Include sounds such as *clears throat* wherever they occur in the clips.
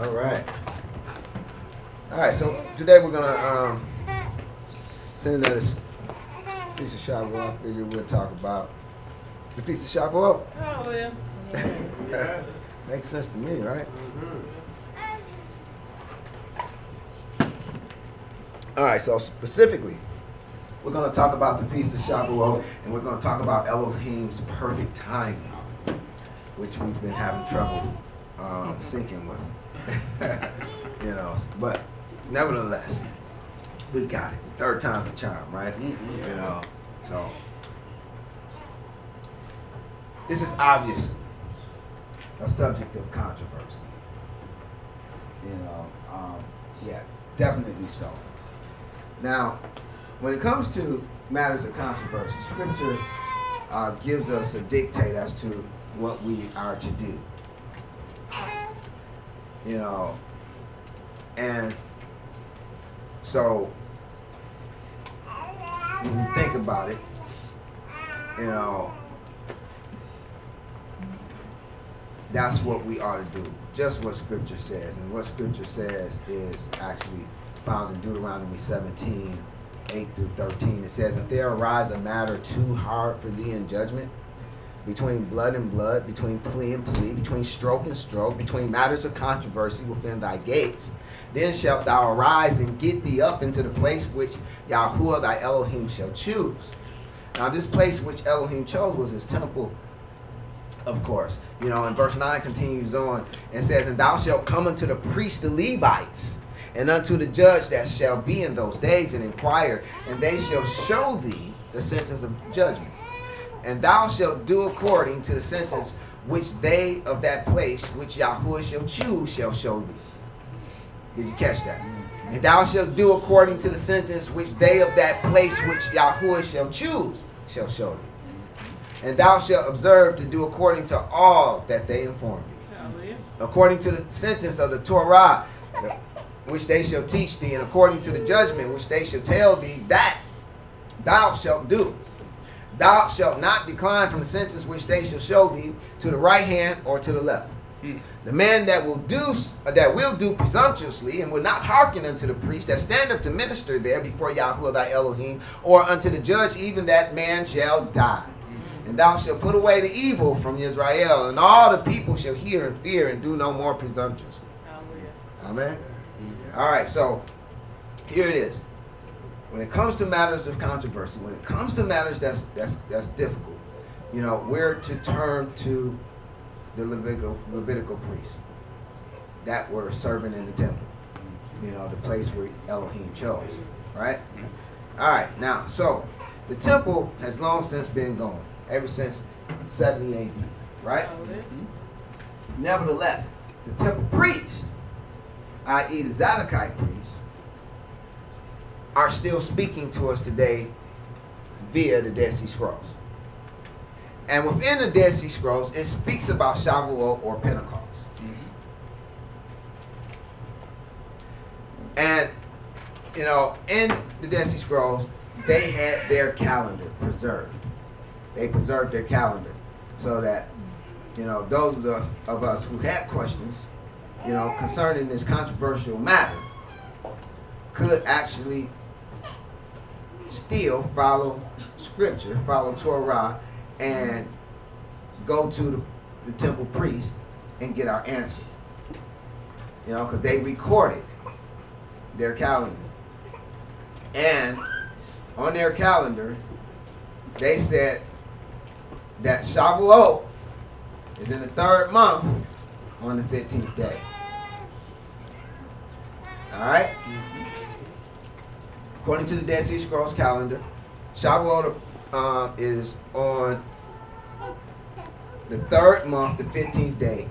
All right. All right. So today we're gonna um, send this piece of Shavuot. I figure we'll talk about the piece of Shavuot. Oh, yeah. *laughs* Makes sense to me, right? All right. So specifically, we're gonna talk about the feast of Shavuot, and we're gonna talk about Elohim's perfect timing, which we've been having trouble um, syncing with. *laughs* you know, but nevertheless, we got it. Third time's a charm, right? You know, so this is obviously a subject of controversy. You know, um, yeah, definitely so. Now, when it comes to matters of controversy, Scripture uh, gives us a dictate as to what we are to do you know, and so when you think about it, you know, that's what we ought to do. Just what Scripture says, and what Scripture says is actually found in Deuteronomy 17, 8 through 13. It says, "If there arise a matter too hard for thee in judgment." Between blood and blood, between plea and plea, between stroke and stroke, between matters of controversy within thy gates. Then shalt thou arise and get thee up into the place which Yahuwah thy Elohim shall choose. Now, this place which Elohim chose was his temple, of course. You know, and verse 9 continues on and says, And thou shalt come unto the priests, the Levites, and unto the judge that shall be in those days, and inquire, and they shall show thee the sentence of judgment and thou shalt do according to the sentence which they of that place which Yahuwah shall choose shall show thee. Did you catch that? And thou shalt do according to the sentence which they of that place which Yahuwah shall choose shall show thee. And thou shalt observe to do according to all that they inform thee. According to the sentence of the Torah, which they shall teach thee, and according to the judgment which they shall tell thee, that thou shalt do. Thou shalt not decline from the sentence which they shall show thee to the right hand or to the left. Hmm. The man that will do that will do presumptuously and will not hearken unto the priest that standeth to minister there before Yahweh thy Elohim, or unto the judge, even that man shall die. Hmm. And thou shalt put away the evil from Israel, and all the people shall hear and fear and do no more presumptuously. Amen. Hmm. All right, so here it is when it comes to matters of controversy, when it comes to matters that's that's that's difficult, you know, we're to turn to the Levitical Levitical priests that were serving in the temple. You know, the place where Elohim chose. Right? All right, now so the temple has long since been gone, ever since 70 AD, right? Nevertheless, the temple priest, i.e. the Zadokite priest, are still speaking to us today via the Dead Sea Scrolls. And within the Dead Sea Scrolls, it speaks about Shavuot or Pentecost. Mm-hmm. And, you know, in the Dead Sea Scrolls, they had their calendar preserved. They preserved their calendar so that, you know, those of, the, of us who had questions, you know, concerning this controversial matter could actually still follow scripture, follow Torah, and go to the, the temple priest and get our answer. You know, because they recorded their calendar. And on their calendar, they said that Shavuot is in the third month on the 15th day. All right? Mm-hmm. According to the Dead Sea Scrolls calendar, Shavuot uh, is on the third month, the 15th day,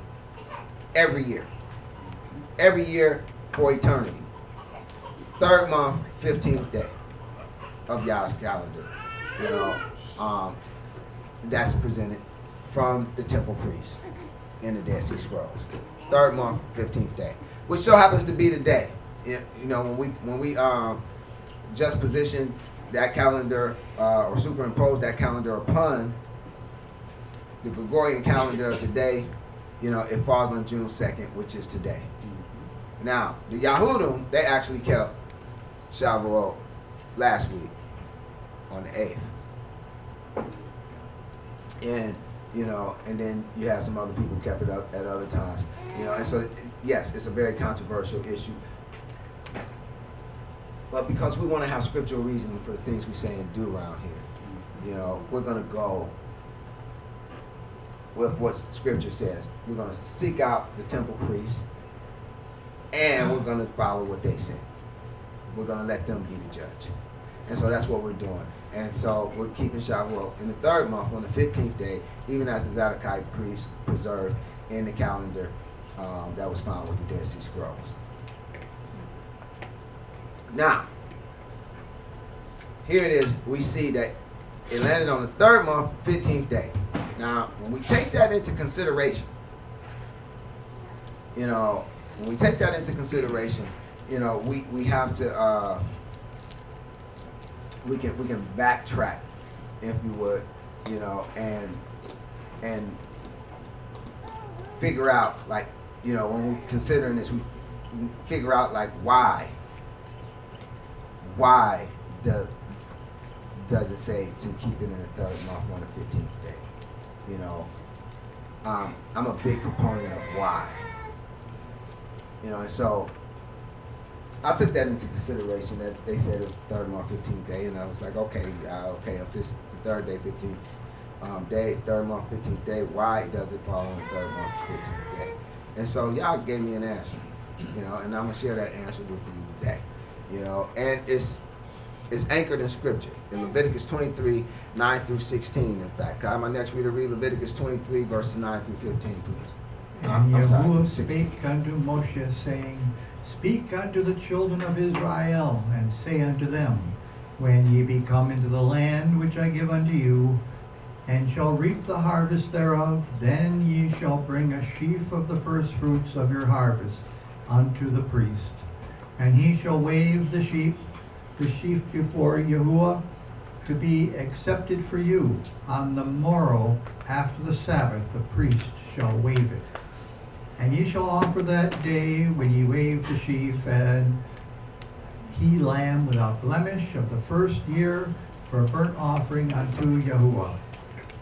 every year. Every year for eternity. Third month, 15th day of Yah's calendar. You know, um, that's presented from the temple priest in the Dead Sea Scrolls. Third month, 15th day. Which so happens to be the day. You know, when we when we um, just position that calendar uh, or superimpose that calendar upon the Gregorian calendar of today, you know, it falls on June 2nd, which is today. Now, the Yahudim, they actually kept Shavuot last week on the 8th. And, you know, and then you have some other people kept it up at other times. You know, and so, yes, it's a very controversial issue. But because we want to have scriptural reasoning for the things we say and do around here, you know, we're going to go with what scripture says. We're going to seek out the temple priest and we're going to follow what they say. We're going to let them be the judge. And so that's what we're doing. And so we're keeping Shavuot in the third month on the 15th day, even as the Zadokite priest preserved in the calendar um, that was found with the Dead Sea Scrolls. Now, here it is. We see that it landed on the third month, 15th day. Now, when we take that into consideration, you know, when we take that into consideration, you know, we, we have to uh, we can we can backtrack, if you would, you know, and and figure out like, you know, when we're considering this, we, we figure out like why why the does it say to keep it in the third month on the fifteenth day? You know, um, I'm a big proponent of why. You know, and so I took that into consideration that they said it was third month, fifteenth day, and I was like, okay, uh, okay, if this the third day, fifteenth um, day, third month, fifteenth day, why does it fall on the third month, fifteenth day? And so y'all gave me an answer, you know, and I'm gonna share that answer with you today, you know, and it's it's anchored in scripture in Leviticus 23, 9 through 16. In fact, can I my next reader read Leviticus 23, verses 9 through 15, please? And I'm- I'm sorry, Yahuwah spake unto Moshe, saying, Speak unto the children of Israel, and say unto them, When ye be come into the land which I give unto you, and shall reap the harvest thereof, then ye shall bring a sheaf of the firstfruits of your harvest unto the priest. And he shall wave the sheep, the sheaf before Yahuwah, to be accepted for you. On the morrow after the Sabbath, the priest shall wave it. And ye shall offer that day when ye wave the sheaf and he lamb without blemish of the first year for a burnt offering unto Yahuwah.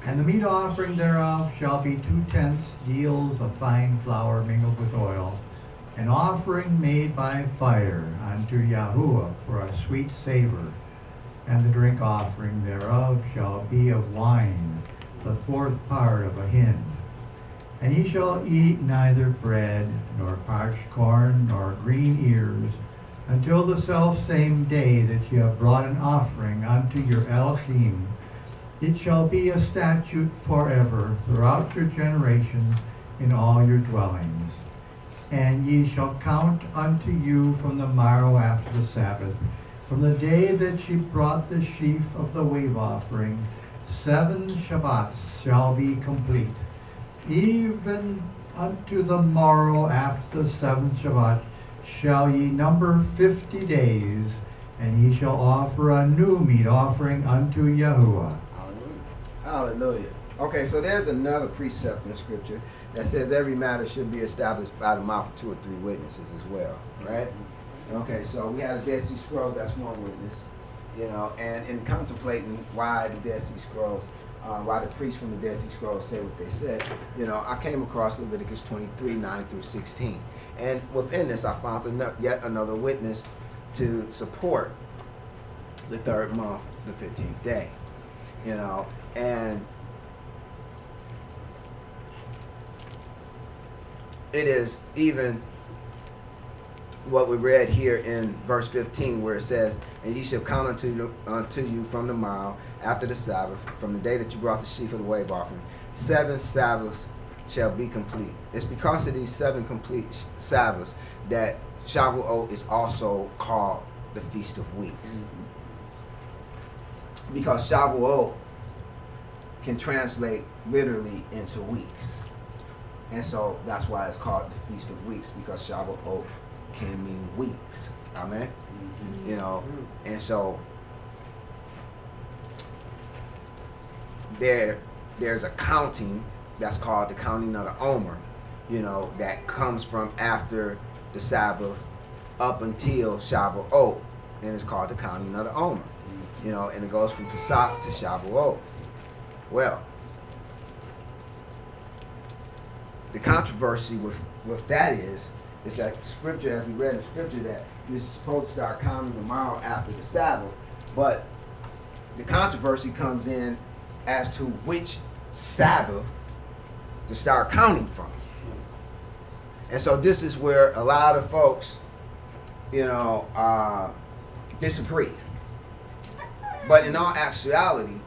And the meat offering thereof shall be two tenths deals of fine flour mingled with oil, an offering made by fire unto Yahuwah for a sweet savor. And the drink offering thereof shall be of wine, the fourth part of a hin. And ye shall eat neither bread, nor parched corn, nor green ears, until the selfsame day that ye have brought an offering unto your Elohim. It shall be a statute forever throughout your generations in all your dwellings. And ye shall count unto you from the morrow after the Sabbath, from the day that ye brought the sheaf of the wave offering, seven Shabbats shall be complete even unto the morrow after the seventh Shabbat shall ye number fifty days, and ye shall offer a new meat offering unto Yahuwah. Hallelujah. Okay, so there's another precept in scripture that says every matter should be established by the mouth of two or three witnesses as well, right? Okay, so we had a Dead Sea Scroll, that's one witness, you know, and in contemplating why the Dead Sea Scrolls, uh, why the priests from the Dead Sea Scrolls said what they said, you know, I came across Leviticus 23, 9 through 16. And within this, I found ano- yet another witness to support the third month, the 15th day, you know, and it is even what we read here in verse 15 where it says and ye shall count unto you, unto you from the morrow after the sabbath from the day that you brought the sheaf of the wave offering seven sabbaths shall be complete. It's because of these seven complete sabbaths that shavuot is also called the feast of weeks. Mm-hmm. Because shavuot can translate literally into weeks and so that's why it's called the Feast of Weeks because Shavuot can mean weeks. Amen. Mm-hmm. You know, and so there there's a counting that's called the counting of the Omer, you know, that comes from after the Sabbath up until Shavuot, and it's called the counting of the Omer. You know, and it goes from Pesach to Shavuot. Well, the controversy with with that is is that scripture, as we read in scripture, that you're supposed to start counting tomorrow after the Sabbath, but the controversy comes in as to which Sabbath to start counting from. And so this is where a lot of folks, you know, uh, disagree. But in all actuality,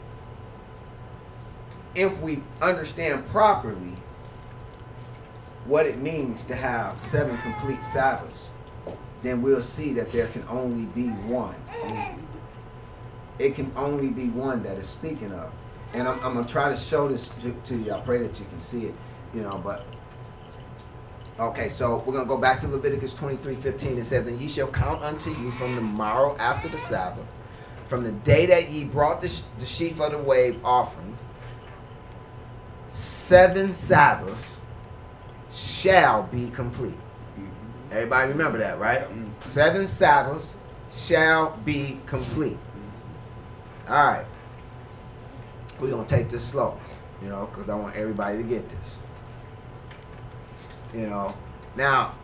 if we understand properly what it means to have seven complete Sabbaths, then we'll see that there can only be one. It can only be one that is speaking of. And I'm, I'm going to try to show this to, to you. I pray that you can see it, you know, but Okay, so we're gonna go back to Leviticus 23, 15. It says, And ye shall count unto you from the morrow after the Sabbath, from the day that ye brought the, the sheaf of the wave offering, seven Sabbaths shall be complete. Everybody remember that, right? Seven Sabbaths shall be complete. All right. We're going to take this slow, you know, because I want everybody to get this. You know, now,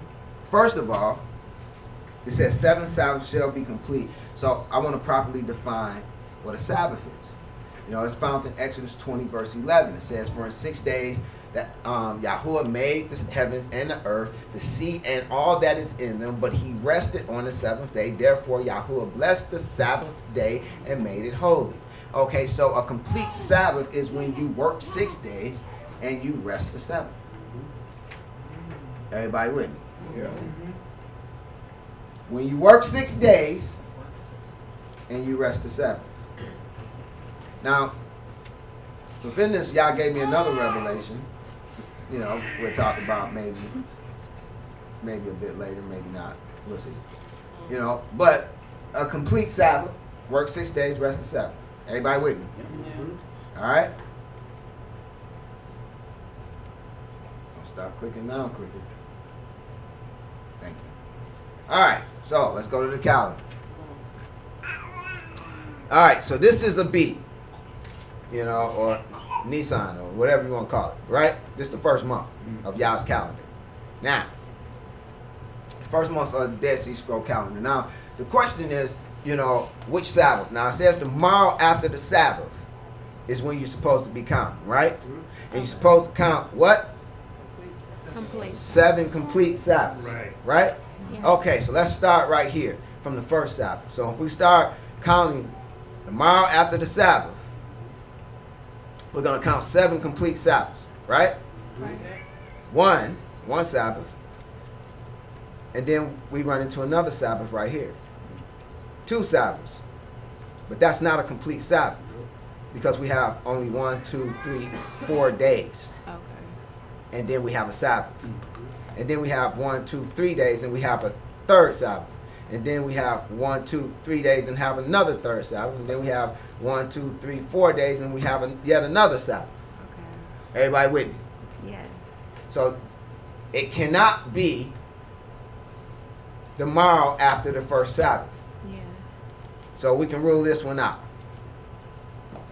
first of all, it says seven Sabbaths shall be complete. So I want to properly define what a Sabbath is. You know, it's found in Exodus 20, verse 11. It says, For in six days that um, Yahuwah made the heavens and the earth, the sea, and all that is in them, but he rested on the seventh day. Therefore, Yahuwah blessed the Sabbath day and made it holy. Okay, so a complete Sabbath is when you work six days and you rest the seventh. Everybody with me? Yeah. When you work six days and you rest the seventh. Now, within this, y'all gave me another revelation. You know, we'll talk about maybe, maybe a bit later, maybe not. We'll see. You know, but a complete Sabbath, work six days, rest the seventh. Everybody with me? All right. Don't stop clicking now, clicker. Thank you. All right, so let's go to the calendar. All right, so this is Abib, you know, or Nissan, or whatever you want to call it, right? This is the first month mm-hmm. of y'all's calendar. Now, first month of the Dead Sea Scroll calendar. Now, the question is, you know, which Sabbath? Now, it says tomorrow after the Sabbath is when you're supposed to be counting, right? Mm-hmm. And you're supposed to count what? Complete. Seven complete Sabbaths. Right. Right? Yeah. Okay, so let's start right here from the first Sabbath. So if we start counting tomorrow after the Sabbath, we're going to count seven complete Sabbaths, right? Right. One, one Sabbath. And then we run into another Sabbath right here. Two Sabbaths. But that's not a complete Sabbath because we have only one, two, three, four *laughs* days. Okay. and then we have a Sabbath. And then we have one, two, three days, and we have a third Sabbath. And then we have one, two, three days, and have another third Sabbath. And then we have one, two, three, four days, and we have a, yet another Sabbath. Okay. Everybody with me? Yes. So it cannot be tomorrow after the first Sabbath. Yeah. So we can rule this one out.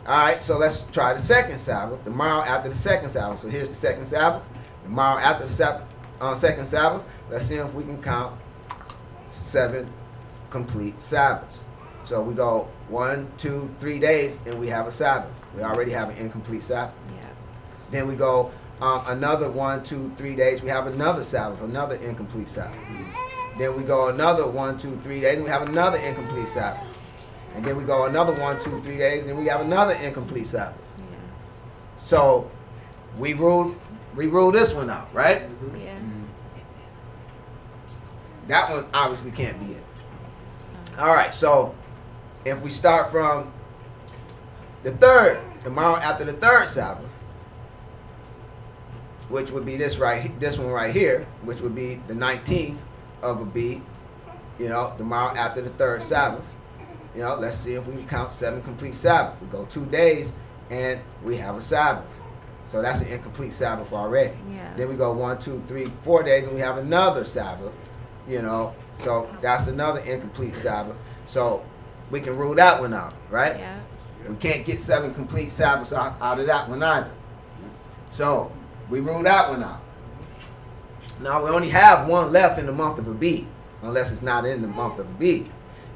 All right, so let's try the second Sabbath. Tomorrow after the second Sabbath. So here's the second Sabbath. Tomorrow after the Sabbath, uh, second Sabbath. Let's see if we can count seven complete Sabbaths. So we go one, two, three days, and we have a Sabbath. We already have an incomplete Sabbath. Yeah. Then we go um, another one, two, three days. We have another Sabbath, another incomplete Sabbath. Then we go another one, two, three days, and we have another incomplete Sabbath. And then we go another one, two, three days, and we have another incomplete Sabbath. Yeah. So we rule we rule this one out, right? Yeah. That one obviously can't be it. All right, so if we start from the third, tomorrow after the third Sabbath, which would be this right, this one right here, which would be the 19th of Abib, you know, tomorrow after the third Sabbath, you know, let's see if we can count seven complete Sabbath. We go two days and we have a Sabbath. So that's an incomplete Sabbath already. Yeah. Then we go one, two, three, four days and we have another Sabbath. You know, so that's another incomplete Sabbath. So we can rule that one out, right? Yeah. We can't get seven complete Sabbaths out, out of that one either. So we rule that one out. Now we only have one left in the month of Abib, unless it's not in the month of Abib,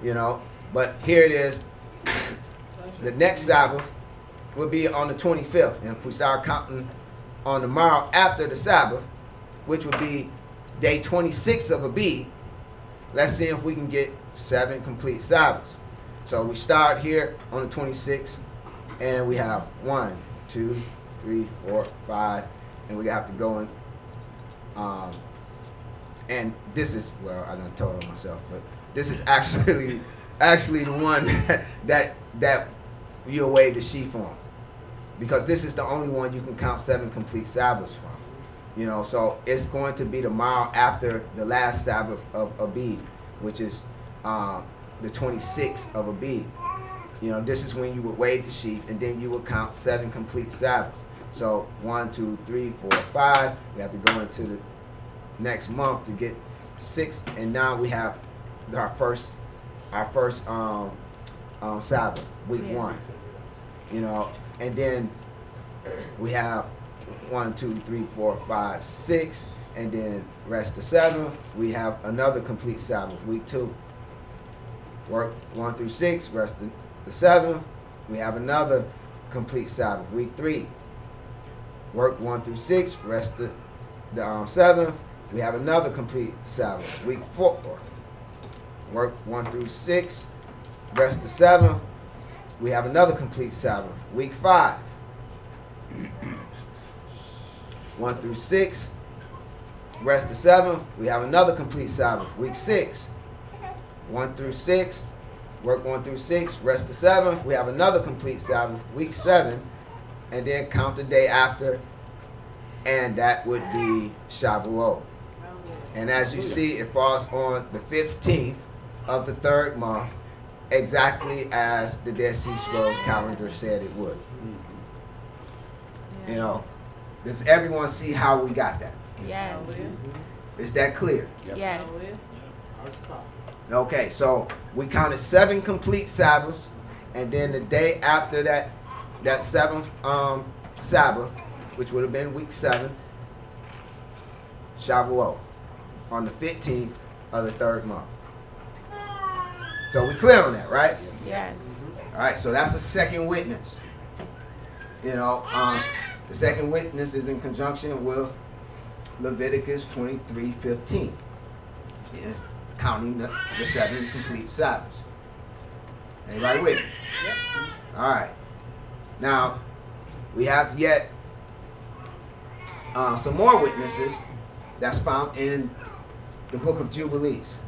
you know. But here it is. The next Sabbath will be on the 25th, and if we start counting on the morrow after the Sabbath, which would be day 26 of Abib, let's see if we can get seven complete Sabbaths. So we start here on the 26th, and we have one, two, three, four, five, and we have to go in. Um, and this is well, I told on myself, but this is actually *laughs* actually the one *laughs* that that, that you'll wave the sheaf on, because this is the only one you can count seven complete Sabbaths from. You know, so it's going to be the mile after the last Sabbath of Abib, which is um, the 26th of Abib. You know, this is when you would wave the sheaf, and then you would count seven complete Sabbaths. So one, two, three, four, five. We have to go into the next month to get six, and now we have our first, our first um, um, Sabbath, week Yeah. one. You know, and then we have one, two, three, four, five, six, and then rest the seventh. We have another complete Sabbath, week two. Work one through six, rest the, the seventh. We have another complete Sabbath, week three. Work one through six, rest the, the um, seventh. We have another complete Sabbath, week four. Work one through six, rest the seventh. We have another complete Sabbath, week five. One through six, rest the seventh. We have another complete Sabbath, week six. One through six, work one through six, rest the seventh. We have another complete Sabbath, week seven, and then count the day after, and that would be Shavuot. And as you see, it falls on the 15th of the third month, exactly as the Dead Sea Scrolls calendar said it would. You know, does everyone see how we got that? Yes. Is that clear? Yes. Okay, so we counted seven complete Sabbaths, and then the day after that, that seventh um, Sabbath, which would have been week seven, Shavuot, on the fifteenth of the third month. So we clear on that, right? Yes. All right, so that's the second witness. You know, um, the second witness is in conjunction with Leviticus 23 15. It's counting the, the seven complete Sabbaths. Anybody with me? Yep. All right. Now, we have yet uh, some more witnesses that's found in the book of Jubilees.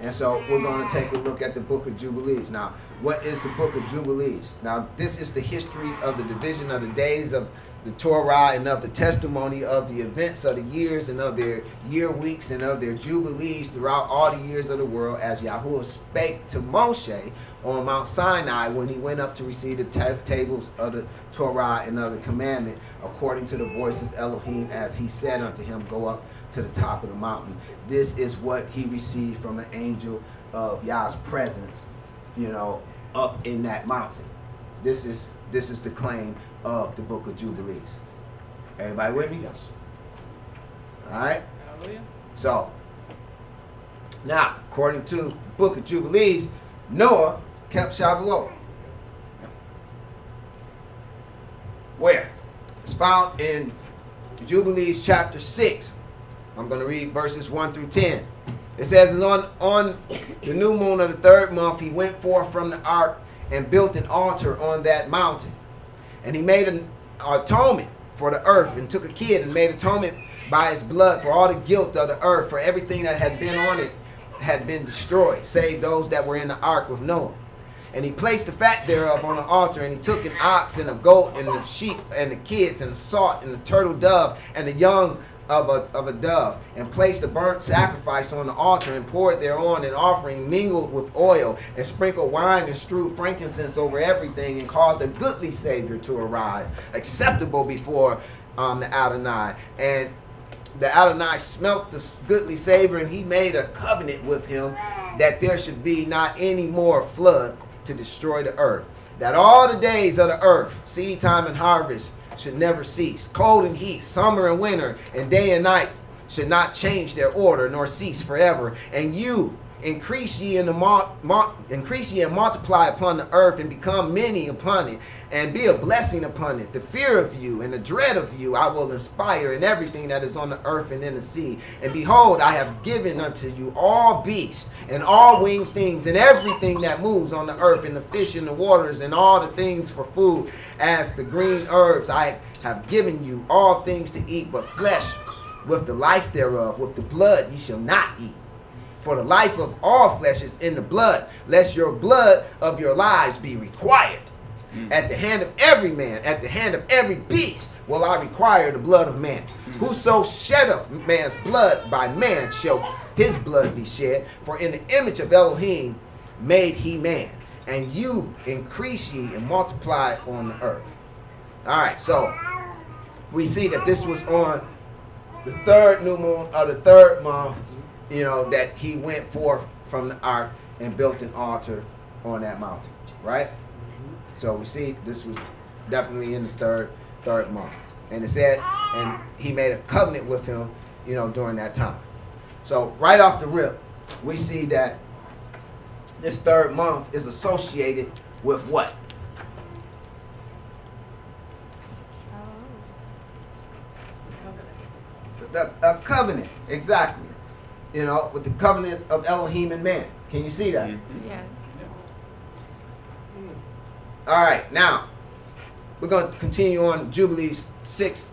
And so we're going to take a look at the book of Jubilees. Now, what is the book of Jubilees? Now, this is the history of the division of the days of the Torah and of the testimony of the events of the years and of their year weeks and of their jubilees throughout all the years of the world as Yahuwah spake to Moshe on Mount Sinai when he went up to receive the ta- tables of the Torah and of the commandment according to the voice of Elohim as he said unto him, Go up to the top of the mountain. This is what he received from an angel of Yah's presence, you know, up in that mountain. This is this is the claim of the book of Jubilees. Everybody with me? Yes. All right. Hallelujah. So now, according to the book of Jubilees, Noah kept Shavuot. Where? It's found in Jubilees chapter 6. I'm going to read verses 1 through 10. It says, on, on the new moon of the third month, he went forth from the ark and built an altar on that mountain. And he made an atonement for the earth and took a kid and made atonement by his blood for all the guilt of the earth, for everything that had been on it had been destroyed, save those that were in the ark with Noah. And he placed the fat thereof on the altar, and he took an ox and a goat and the sheep and the kids and the salt and the turtle dove and the young of a, of a dove, and placed the burnt sacrifice on the altar, and poured thereon an offering mingled with oil, and sprinkled wine and strewed frankincense over everything, and caused a goodly Savior to arise, acceptable before um, the Adonai. And the Adonai smelt the goodly savor, and he made a covenant with him that there should be not any more flood to destroy the earth. That all the days of the earth, seed time and harvest, should never cease. Cold and heat, summer and winter, and day and night should not change their order nor cease forever. And you increase ye in the increase ye and multiply upon the earth and become many upon it and be a blessing upon it. The fear of you and the dread of you i will inspire in everything that is on the earth and in the sea. And behold i have given unto you all beasts and all winged things and everything that moves on the earth and the fish in the waters and all the things for food. As the green herbs i have given you all things to eat but flesh with the life thereof with the blood ye shall not eat for the life of all flesh is in the blood, lest your blood of your lives be required. Mm. At the hand of every man, at the hand of every beast, will I require the blood of man. Mm. Whoso sheddeth man's blood by man shall his blood be shed. For in the image of Elohim made he man. And you increase ye and multiply on the earth. All right, so we see that this was on the third new moon of the third month, you know, that he went forth from the ark and built an altar on that mountain, right? So we see this was definitely in the third third month, and it said, and he made a covenant with him, you know, during that time. So right off the rip, we see that this third month is associated with what? Oh. The, a covenant, exactly. You know, with the covenant of Elohim and man. Can you see that? Mm-hmm. Yes. All right, now we're going to continue on Jubilees 6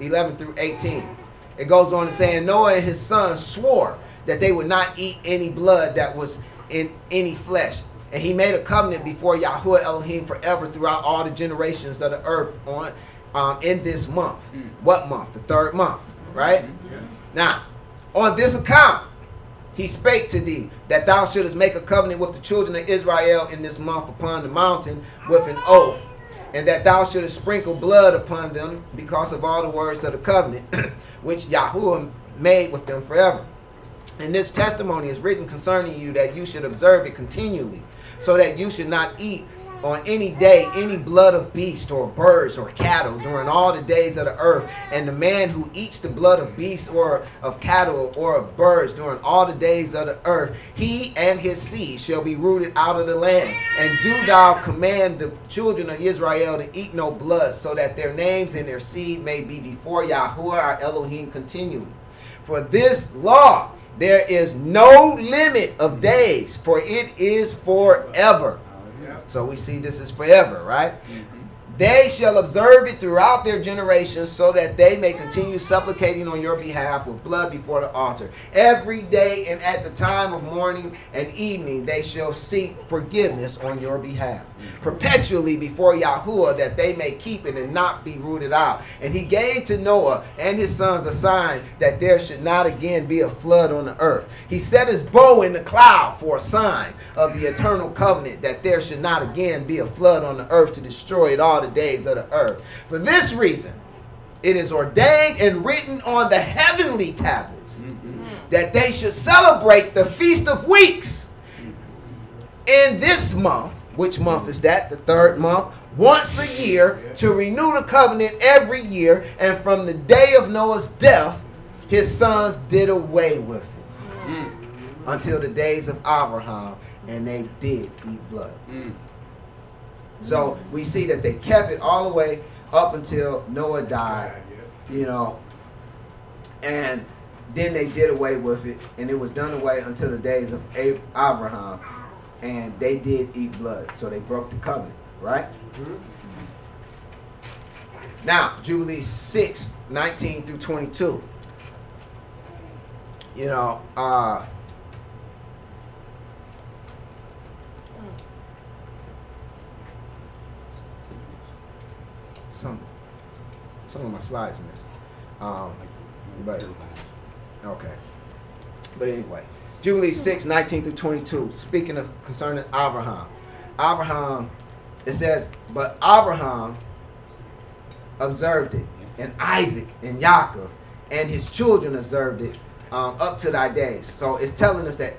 11 through 18. It goes on to say, and Noah and his sons swore that they would not eat any blood that was in any flesh. And he made a covenant before Yahuwah Elohim forever throughout all the generations of the earth on um, in this month. Mm. What month? The third month, right? Yeah. Now, on this account, he spake to thee that thou shouldest make a covenant with the children of Israel in this month upon the mountain with an oath, and that thou shouldest sprinkle blood upon them because of all the words of the covenant *clears throat* which Yahuwah made with them forever. And this testimony is written concerning you that you should observe it continually, so that you should not eat on any day any blood of beast or birds or cattle during all the days of the earth. And the man who eats the blood of beasts or of cattle or of birds during all the days of the earth, he and his seed shall be rooted out of the land. And do thou command the children of Israel to eat no blood, so that their names and their seed may be before Yahuwah our Elohim continually. For this law there is no limit of days, for it is forever. So we see this is forever, right? Mm-hmm. They shall observe it throughout their generations so that they may continue supplicating on your behalf with blood before the altar. Every day and at the time of morning and evening they shall seek forgiveness on your behalf. Perpetually before Yahuwah that they may keep it and not be rooted out. And he gave to Noah and his sons a sign that there should not again be a flood on the earth. He set his bow in the cloud for a sign of the eternal covenant that there should not again be a flood on the earth to destroy it all the days of the earth. For this reason, it is ordained and written on the heavenly tablets that they should celebrate the Feast of Weeks in this month. Which month is that? The third month. Once a year to renew the covenant every year. And from the day of Noah's death, his sons did away with it mm. until the days of Abraham, and they did eat blood. Mm. So we see that they kept it all the way up until Noah died, you know, and then they did away with it, and it was done away until the days of Abraham, and they did eat blood, so they broke the covenant, right? Now, Jubilee 6, 19 through 22. You know, uh, some some of my slides missing. Um, but okay. But anyway, Jubilee 6, 19 through 22, speaking of concerning Abraham. Abraham, it says, but Abraham observed it, and Isaac and Yaakov and his children observed it um, up to thy days. So it's telling us that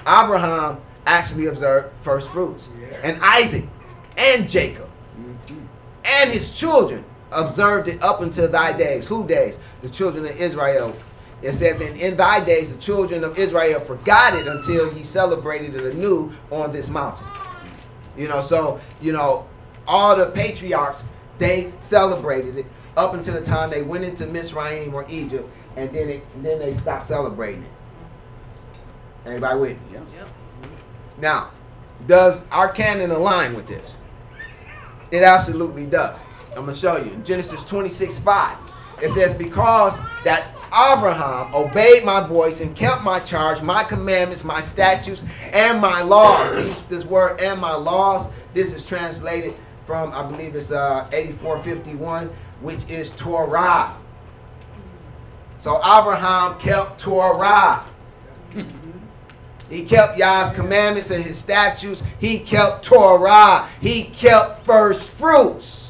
Abraham actually observed first fruits, and Isaac and Jacob and his children observed it up until thy days. Who days? The children of Israel. It says, and in thy days the children of Israel forgot it until he celebrated it anew on this mountain. You know, so, you know, all the patriarchs, they celebrated it up until the time they went into Mizraim or Egypt, and then it, and then they stopped celebrating it. Anybody with me? Yeah. Yep. Now, does our canon align with this? It absolutely does. I'm going to show you. In Genesis 26 5, it says, Because that Abraham obeyed my voice and kept my charge, my commandments, my statutes, and my laws. This word, and my laws, this is translated from, I believe it's uh, 8451, which is Torah. So Abraham kept Torah. He kept Yah's commandments and his statutes. He kept Torah. He kept first fruits.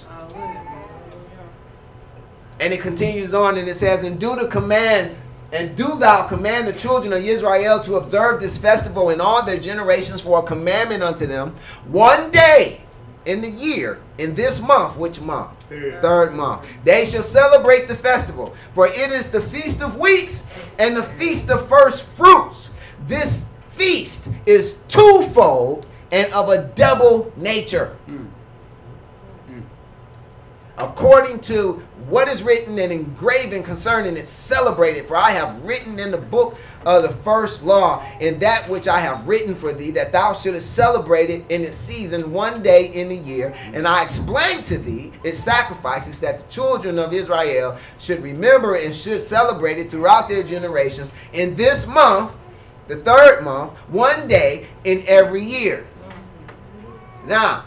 And it continues on and it says, And do the command, and do thou command the children of Israel to observe this festival in all their generations for a commandment unto them. One day in the year, in this month, which month? Third. Third month. They shall celebrate the festival, for it is the feast of weeks and the feast of first fruits. This feast is twofold and of a double nature. Hmm. According to what is written and engraven concerning it, celebrate it. For I have written in the book of the first law, in that which I have written for thee, that thou shouldest celebrate it in its season one day in the year. And I explained to thee its sacrifices that the children of Israel should remember and should celebrate it throughout their generations in this month, the third month, one day in every year. Now,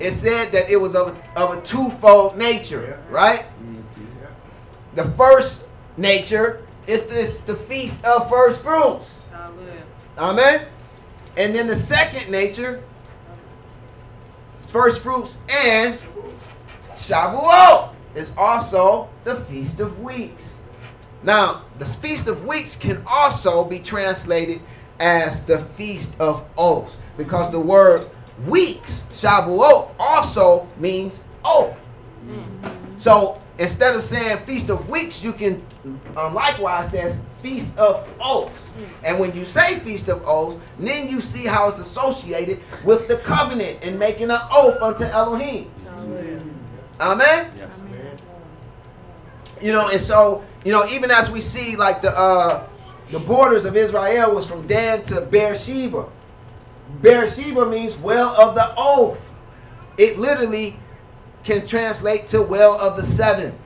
it said that it was of, of a twofold nature, Yeah. right? Mm-hmm, the first nature is this the feast of first fruits. Hallelujah. Amen. And then the second nature, first fruits and Shavuot is also the feast of weeks. Now, the feast of weeks can also be translated as the feast of oaths because the word weeks, Shavuot, also means oath. So instead of saying feast of weeks, you can um, likewise says feast of oaths. And when you say feast of oaths, then you see how it's associated with the covenant and making an oath unto Elohim. Hallelujah. Amen. Yes. Amen. You know, and so you know, even as we see like the uh, the borders of Israel was from Dan to Beersheba. Beersheba means well of the oath. It literally can translate to well of the seven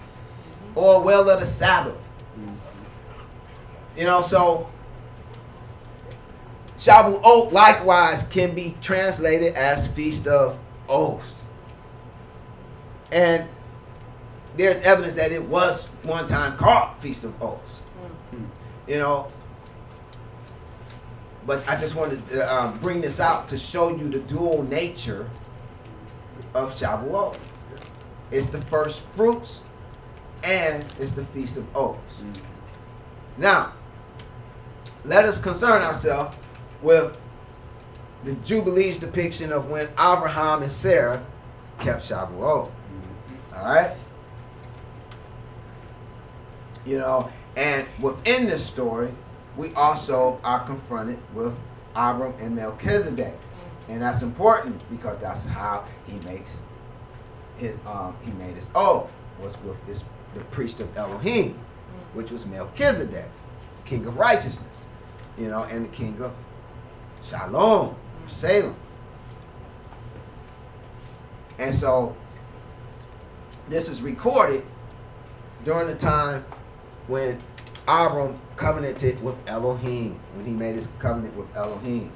or well of the Sabbath. You know, so Shavuot likewise can be translated as feast of oaths. And there's evidence that it was one time called Feast of Oaths. Hmm. You know, but I just wanted to uh, um, bring this out to show you the dual nature of Shavuot. It's the first fruits and it's the Feast of Oaths. Mm. Now, let us concern ourselves with the Jubilees depiction of when Abraham and Sarah kept Shavuot. Mm-hmm. All right? You know, and within this story, we also are confronted with Abram and Melchizedek. And that's important because that's how he makes his um he made his oath was with this the priest of Elohim, which was Melchizedek, king of righteousness, you know, and the king of Shalom, Salem. And so this is recorded during the time when Abram covenanted with Elohim, when he made his covenant with Elohim,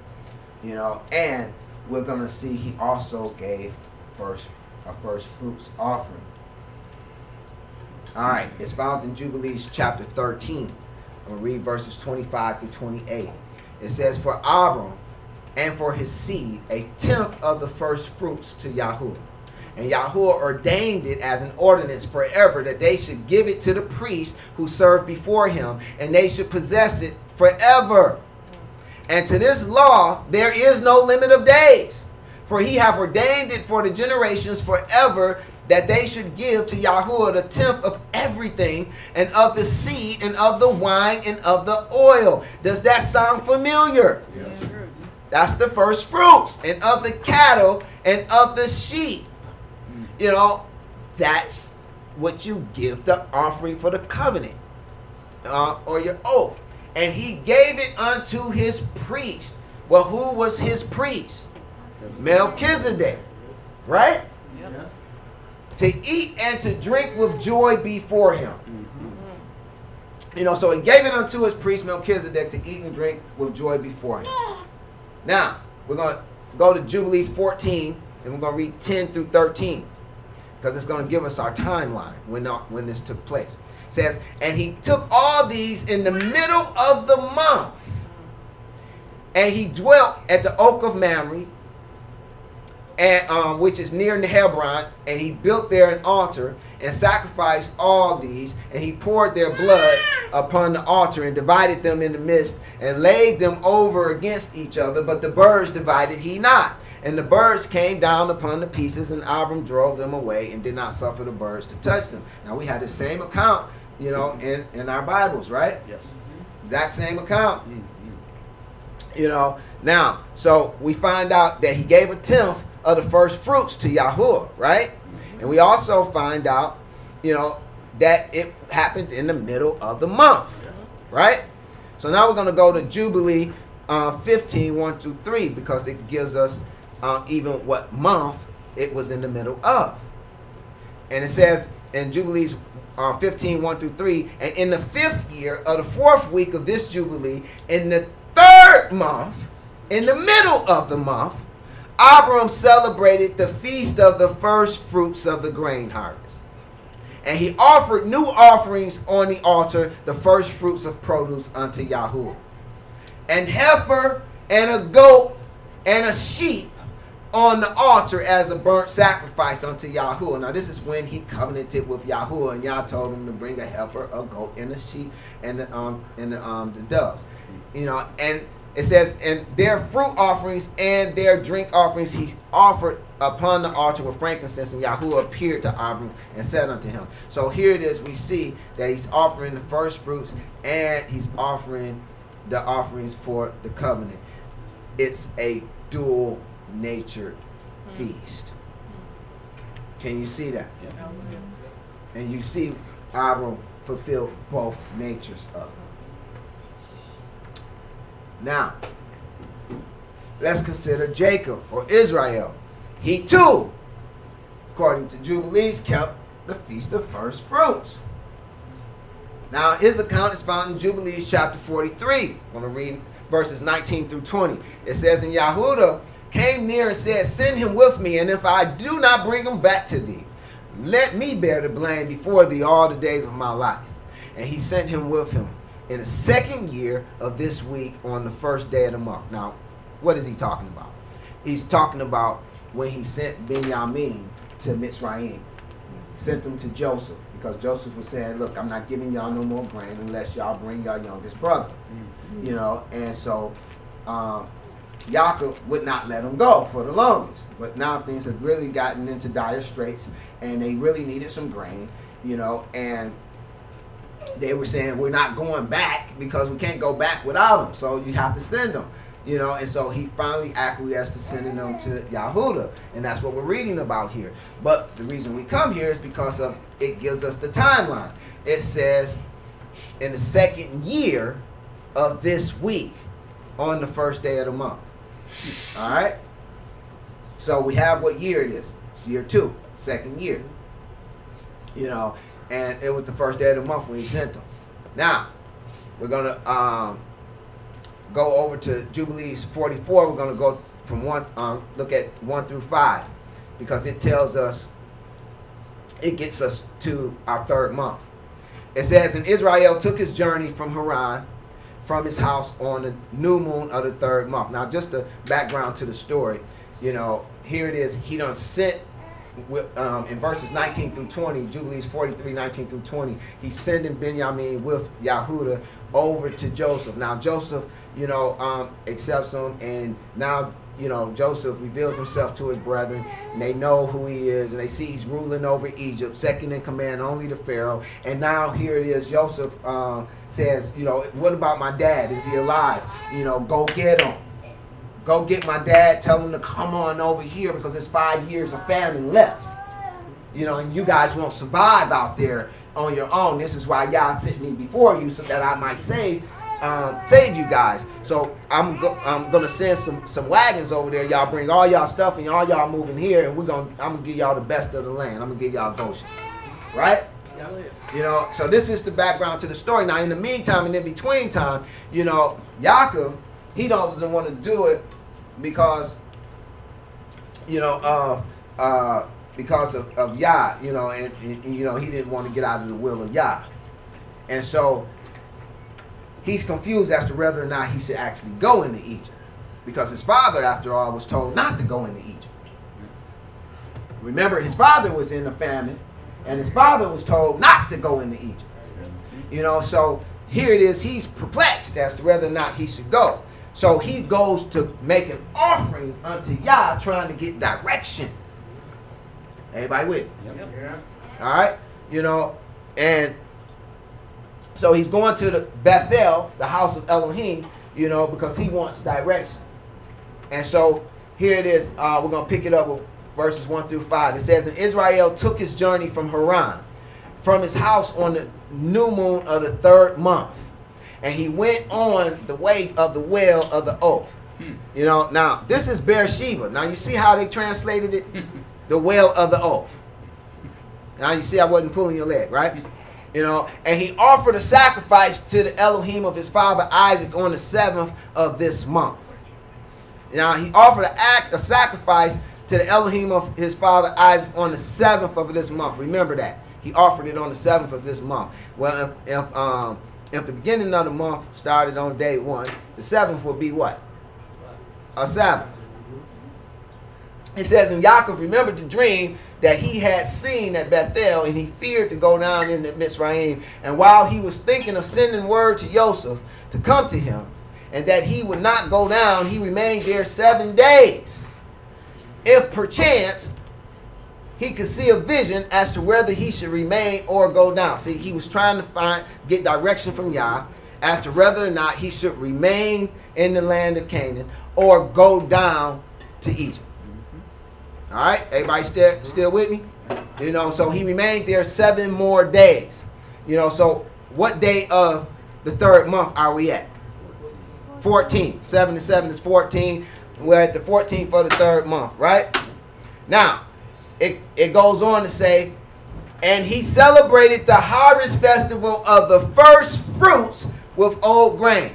you know, and we're gonna see he also gave first a first fruits offering. All right, it's found in Jubilees chapter 13. I'm gonna read verses 25 through 28. It says, For Abram and for his seed a tenth of the first fruits to Yahweh. And Yahuwah ordained it as an ordinance forever that they should give it to the priests who served before him, and they should possess it forever. And to this law there is no limit of days, for he have ordained it for the generations forever that they should give to Yahuwah the tenth of everything, and of the seed, and of the wine, and of the oil. Does that sound familiar? Yes. That's the first fruits, and of the cattle, and of the sheep. You know, that's what you give the offering for the covenant uh, or your oath. And he gave it unto his priest. Well, who was his priest? Melchizedek, right? Yeah. To eat and to drink with joy before him. You know, so he gave it unto his priest Melchizedek to eat and drink with joy before him. Now, we're going to go to Jubilees 14 and we're going to read 10 through 13 because it's going to give us our timeline when, when this took place. It says, And he took all these in the middle of the month, and he dwelt at the oak of Mamre, and um, which is near Hebron, and he built there an altar and sacrificed all these, and he poured their blood upon the altar and divided them in the midst and laid them over against each other. But the birds divided he not. And the birds came down upon the pieces, and Abram drove them away and did not suffer the birds to touch them. Now we had the same account, you know, in, in our Bibles, right? Yes. That same account. Mm, You know, now, so we find out that he gave a tenth of the first fruits to Yahuwah, right? And we also find out, you know, that it happened in the middle of the month, right? So now we're going to go to Jubilee uh, 15, 1 through 3, because it gives us uh, even what month it was in the middle of. And it says in Jubilees uh, 15, 1 through 3, and in the fifth year of the fourth week of this Jubilee, in the third month, in the middle of the month, Abram celebrated the feast of the first fruits of the grain harvest. And he offered new offerings on the altar, the first fruits of produce unto Yahuwah. And heifer and a goat and a sheep on the altar as a burnt sacrifice unto Yahuwah. Now this is when he covenanted with Yahuwah, and Yah told him to bring a heifer, a goat, and a sheep, and the um and the um the doves. You know, and it says, and their fruit offerings and their drink offerings he offered upon the altar with frankincense, and Yahuwah appeared to Abram and said unto him. So here it is, we see that he's offering the first fruits and he's offering the offerings for the covenant. It's a dual natured hmm. feast. Can you see that? Oh, yeah. And you see Abram fulfill both natures of it. Now, let's consider Jacob or Israel. He too, according to Jubilees, kept the feast of first fruits. Now, his account is found in Jubilees chapter 43. I'm going to read verses 19 through 20. It says, in Yahudah came near and said, Send him with me, and if I do not bring him back to thee, let me bear the blame before thee all the days of my life. And he sent him with him in the second year of this week on the first day of the month. Now, what is he talking about? He's talking about when he sent Benjamin to Mitzrayim. Sent them to Joseph because Joseph was saying, "Look, I'm not giving y'all no more grain unless y'all bring your youngest brother." You know, and so um, Yaakov would not let him go for the longest. But now things have really gotten into dire straits, and they really needed some grain. You know, and they were saying we're not going back because we can't go back without them. So you have to send them. You know, and so he finally acquiesced to sending them to Yahudah, and that's what we're reading about here. But the reason we come here is because of it gives us the timeline. It says in the second year of this week, on the first day of the month. All right. So we have what year it is. It's year two, second year. You know, and it was the first day of the month when he sent them. Now, we're gonna um, go over to Jubilees 44. We're gonna go from one, um, look at one through five, because it tells us, it gets us to our third month. It says, and Israel took his journey from Haran, from his house on the new moon of the third month. Now, just the background to the story, you know, here it is. He done sent with, um, in verses 19 through 20, Jubilees 43, 19 through 20, he's sending Benjamin with Yahuda over to Joseph. Now Joseph, you know, um, accepts him, and now you know Joseph reveals himself to his brethren, and they know who he is, and they see he's ruling over Egypt, second in command only to Pharaoh. And now here it is, Joseph uh, says, you know, what about my dad? Is he alive? You know, go get him. Go get my dad. Tell him to come on over here because there's five years of famine left. You know, and you guys won't survive out there on your own. This is why y'all sent me before you so that I might save um, save you guys. So I'm go- I'm gonna send some some wagons over there. Y'all bring all y'all stuff and all y'all moving here, and we're gonna I'm gonna give y'all the best of the land. I'm gonna give y'all Goshen, right? You know, so this is the background to the story. Now, in the meantime, and in between time, you know, Yaakov, he doesn't want to do it because, you know, uh, uh, because of, of Yah, you know, and, and, you know, he didn't want to get out of the will of Yah. And so he's confused as to whether or not he should actually go into Egypt. Because his father, after all, was told not to go into Egypt. Remember, his father was in a famine, and his father was told not to go into Egypt. You know, so here it is, he's perplexed as to whether or not he should go. So he goes to make an offering unto Yah, trying to get direction. Everybody with me? All right, you know, and so he's going to the Bethel, the house of Elohim, you know, because he wants direction. And so here it is. Uh, we're gonna pick it up with verses one through five. It says, "And Israel took his journey from Haran, from his house on the new moon of the third month, and he went on the way of the well of the oath." You know, now this is Beersheba. Now you see how they translated it, *laughs* the well of the oath. Now you see I wasn't pulling your leg, right? *laughs* You know, and he offered a sacrifice to the Elohim of his father Isaac on the seventh of this month. Now he offered an act, a sacrifice to the Elohim of his father Isaac on the seventh of this month. Remember that he offered it on the seventh of this month. Well, if, if um if the beginning of the month started on day one, the seventh would be what? A Sabbath. It says, and Yaakov remembered the dream that he had seen at Bethel, and he feared to go down into Mitzrayim. And while he was thinking of sending word to Joseph to come to him, and that he would not go down, he remained there seven days. If perchance he could see a vision as to whether he should remain or go down. See, he was trying to find get direction from Yah as to whether or not he should remain in the land of Canaan or go down to Egypt. All right, everybody still still with me? You know, so he remained there seven more days. You know, so what day of the third month are we at? 14. 7 and 7 is 14. We're at the 14th for the third month, right? Now, it, it goes on to say, and he celebrated the harvest festival of the first fruits with old grain.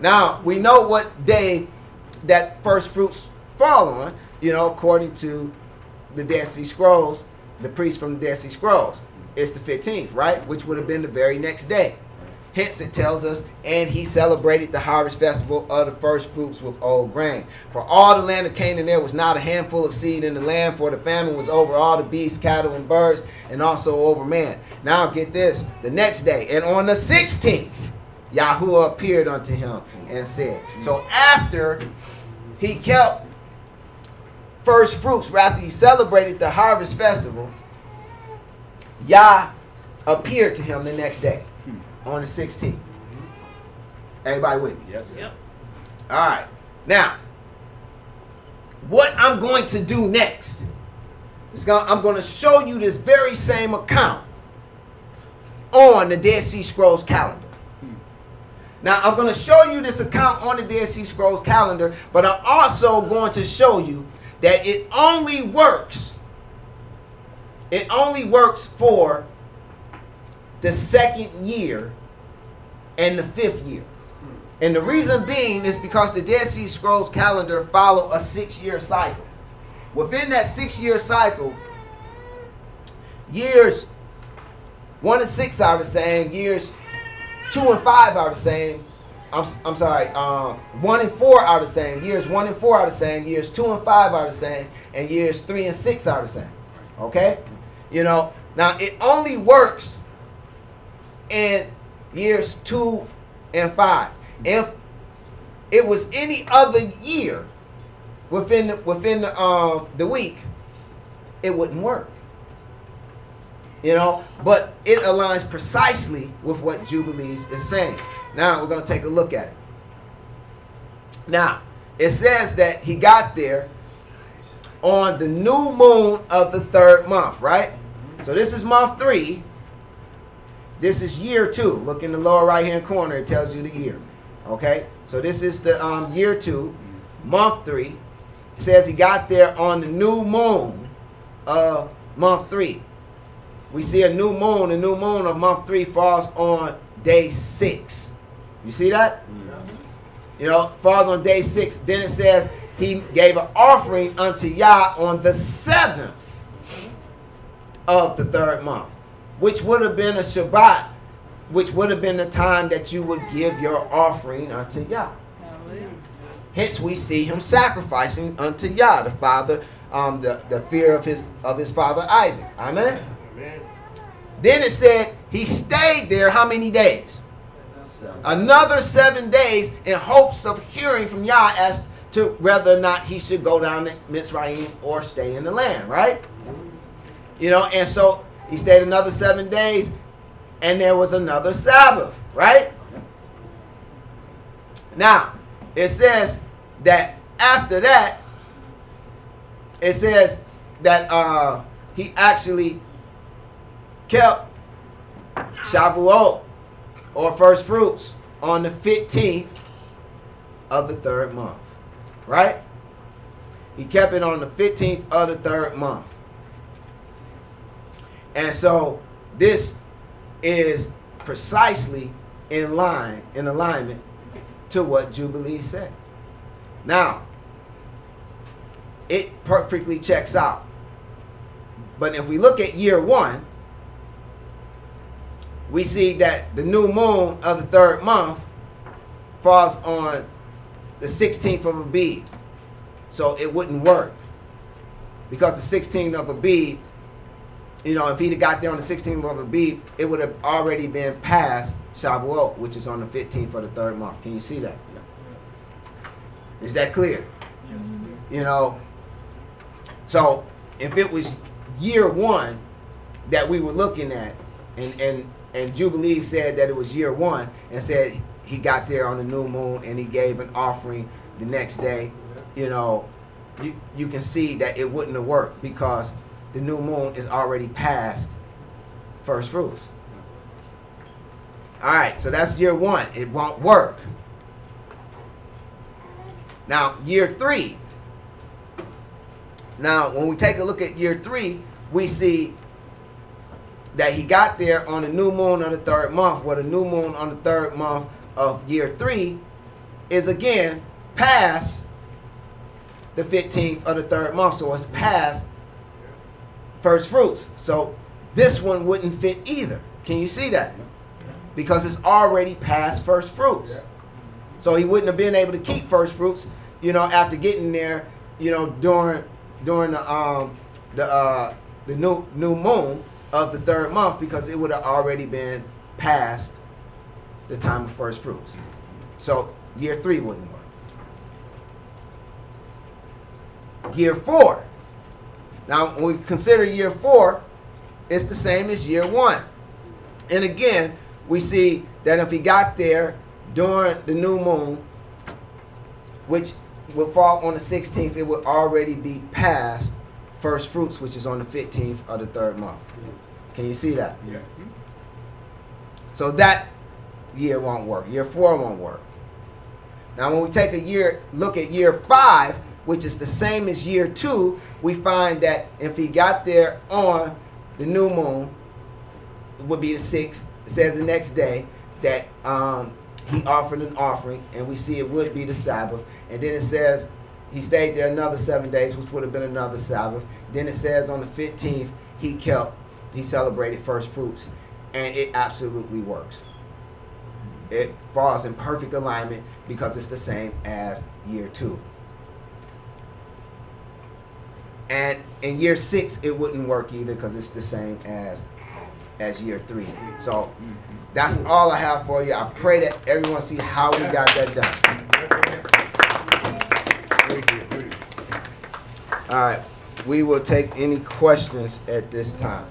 Now, we know what day that first fruits fall on, you know, according to the Dead Sea Scrolls, the priest from the Dead Sea Scrolls. It's the 15th, right? Which would have been the very next day. Hence, it tells us, and he celebrated the harvest festival of the first fruits with old grain. For all the land of Canaan, there was not a handful of seed in the land, for the famine was over all the beasts, cattle, and birds, and also over man. Now, get this the next day, and on the 16th, Yahuwah appeared unto him and said, So after he kept first fruits, after he celebrated the harvest festival, Yah appeared to him the next day hmm. on the 16th. Everybody with me? Yes. Yep. All right. Now, what I'm going to do next is going I'm going to show you this very same account on the Dead Sea Scrolls calendar. Hmm. Now, I'm going to show you this account on the Dead Sea Scrolls calendar, but I'm also going to show you that it only works. It only works for the second year and the fifth year. And the reason being is because the Dead Sea Scrolls calendar follow a six-year cycle. Within that six-year cycle, years one and six are the same. Years two and five are the same. I'm, I'm sorry. Um, one and four are the same. Years one and four are the same. Years two and five are the same. And years three and six are the same. Okay? You know, now it only works in years two and five. If it was any other year within within the, um, the week, it wouldn't work. You know, but it aligns precisely with what Jubilees is saying. Now we're going to take a look at it. Now, it says that he got there on the new moon of the third month, right? So this is month three. This is year two. Look in the lower right hand corner, it tells you the year. Okay? So this is the um, year two, month three. It says he got there on the new moon of month three. We see a new moon. The new moon of month three falls on day six. You see that? You know, falls on day six. Then it says he gave an offering unto Yah on the seventh of the third month, which would have been a Shabbat, which would have been the time that you would give your offering unto Yah. Hence, we see him sacrificing unto Yah, the father, um, the, the fear of his of his father Isaac. Amen. Then it said he stayed there how many days? Another seven days in hopes of hearing from Yah as to whether or not he should go down to Mitzrayim or stay in the land, right? You know, and so he stayed another seven days, and there was another Sabbath, right? Now, it says that after that, it says that uh, he actually kept Shavuot or first fruits on the 15th of the third month. Right? He kept it on the 15th of the third month. And so this is precisely in line, in alignment to what Jubilee said. Now, it perfectly checks out. But if we look at year one, we see that the new moon of the third month falls on the 16th of Abib. So it wouldn't work. Because the 16th of Abib, you know, if he'd have got there on the 16th of Abib, it would have already been past Shavuot, which is on the 15th of the third month. Can you see that? Is that clear? You know, so if it was year one that we were looking at, and and and Jubilee said that it was year one, and said he got there on the new moon and he gave an offering the next day, you know, you you can see that it wouldn't have worked because the new moon is already past first fruits. All right, so that's year one. It won't work. Now, year three. Now, when we take a look at year three, we see that he got there on the new moon of the third month. Well, the new moon on the third month of year three is again past the 15th of the third month. So it's past first fruits. So this one wouldn't fit either. Can you see that? Because it's already past first fruits. So he wouldn't have been able to keep first fruits, you know, after getting there, you know, during during the um the uh the new new moon of the third month because it would have already been past the time of first fruits. So year three wouldn't work. Year four. Now when we consider year four, it's the same as year one. And again, we see that if he got there during the new moon, which would fall on the 16th, it would already be past first fruits, which is on the 15th of the third month. Can you see that? Yeah. So that year won't work. Year four won't work. Now, when we take a year look at year five, which is the same as year two, we find that if he got there on the new moon, it would be the sixth. It says the next day that um, he offered an offering, and we see it would be the Sabbath. And then it says he stayed there another seven days, which would have been another Sabbath. Then it says on the 15th, he kept, he celebrated first fruits. And it absolutely works. It falls in perfect alignment because it's the same as year two. And in year six, it wouldn't work either because it's the same as as year three. So that's all I have for you. I pray that everyone see how we got that done. All right, we will take any questions at this time.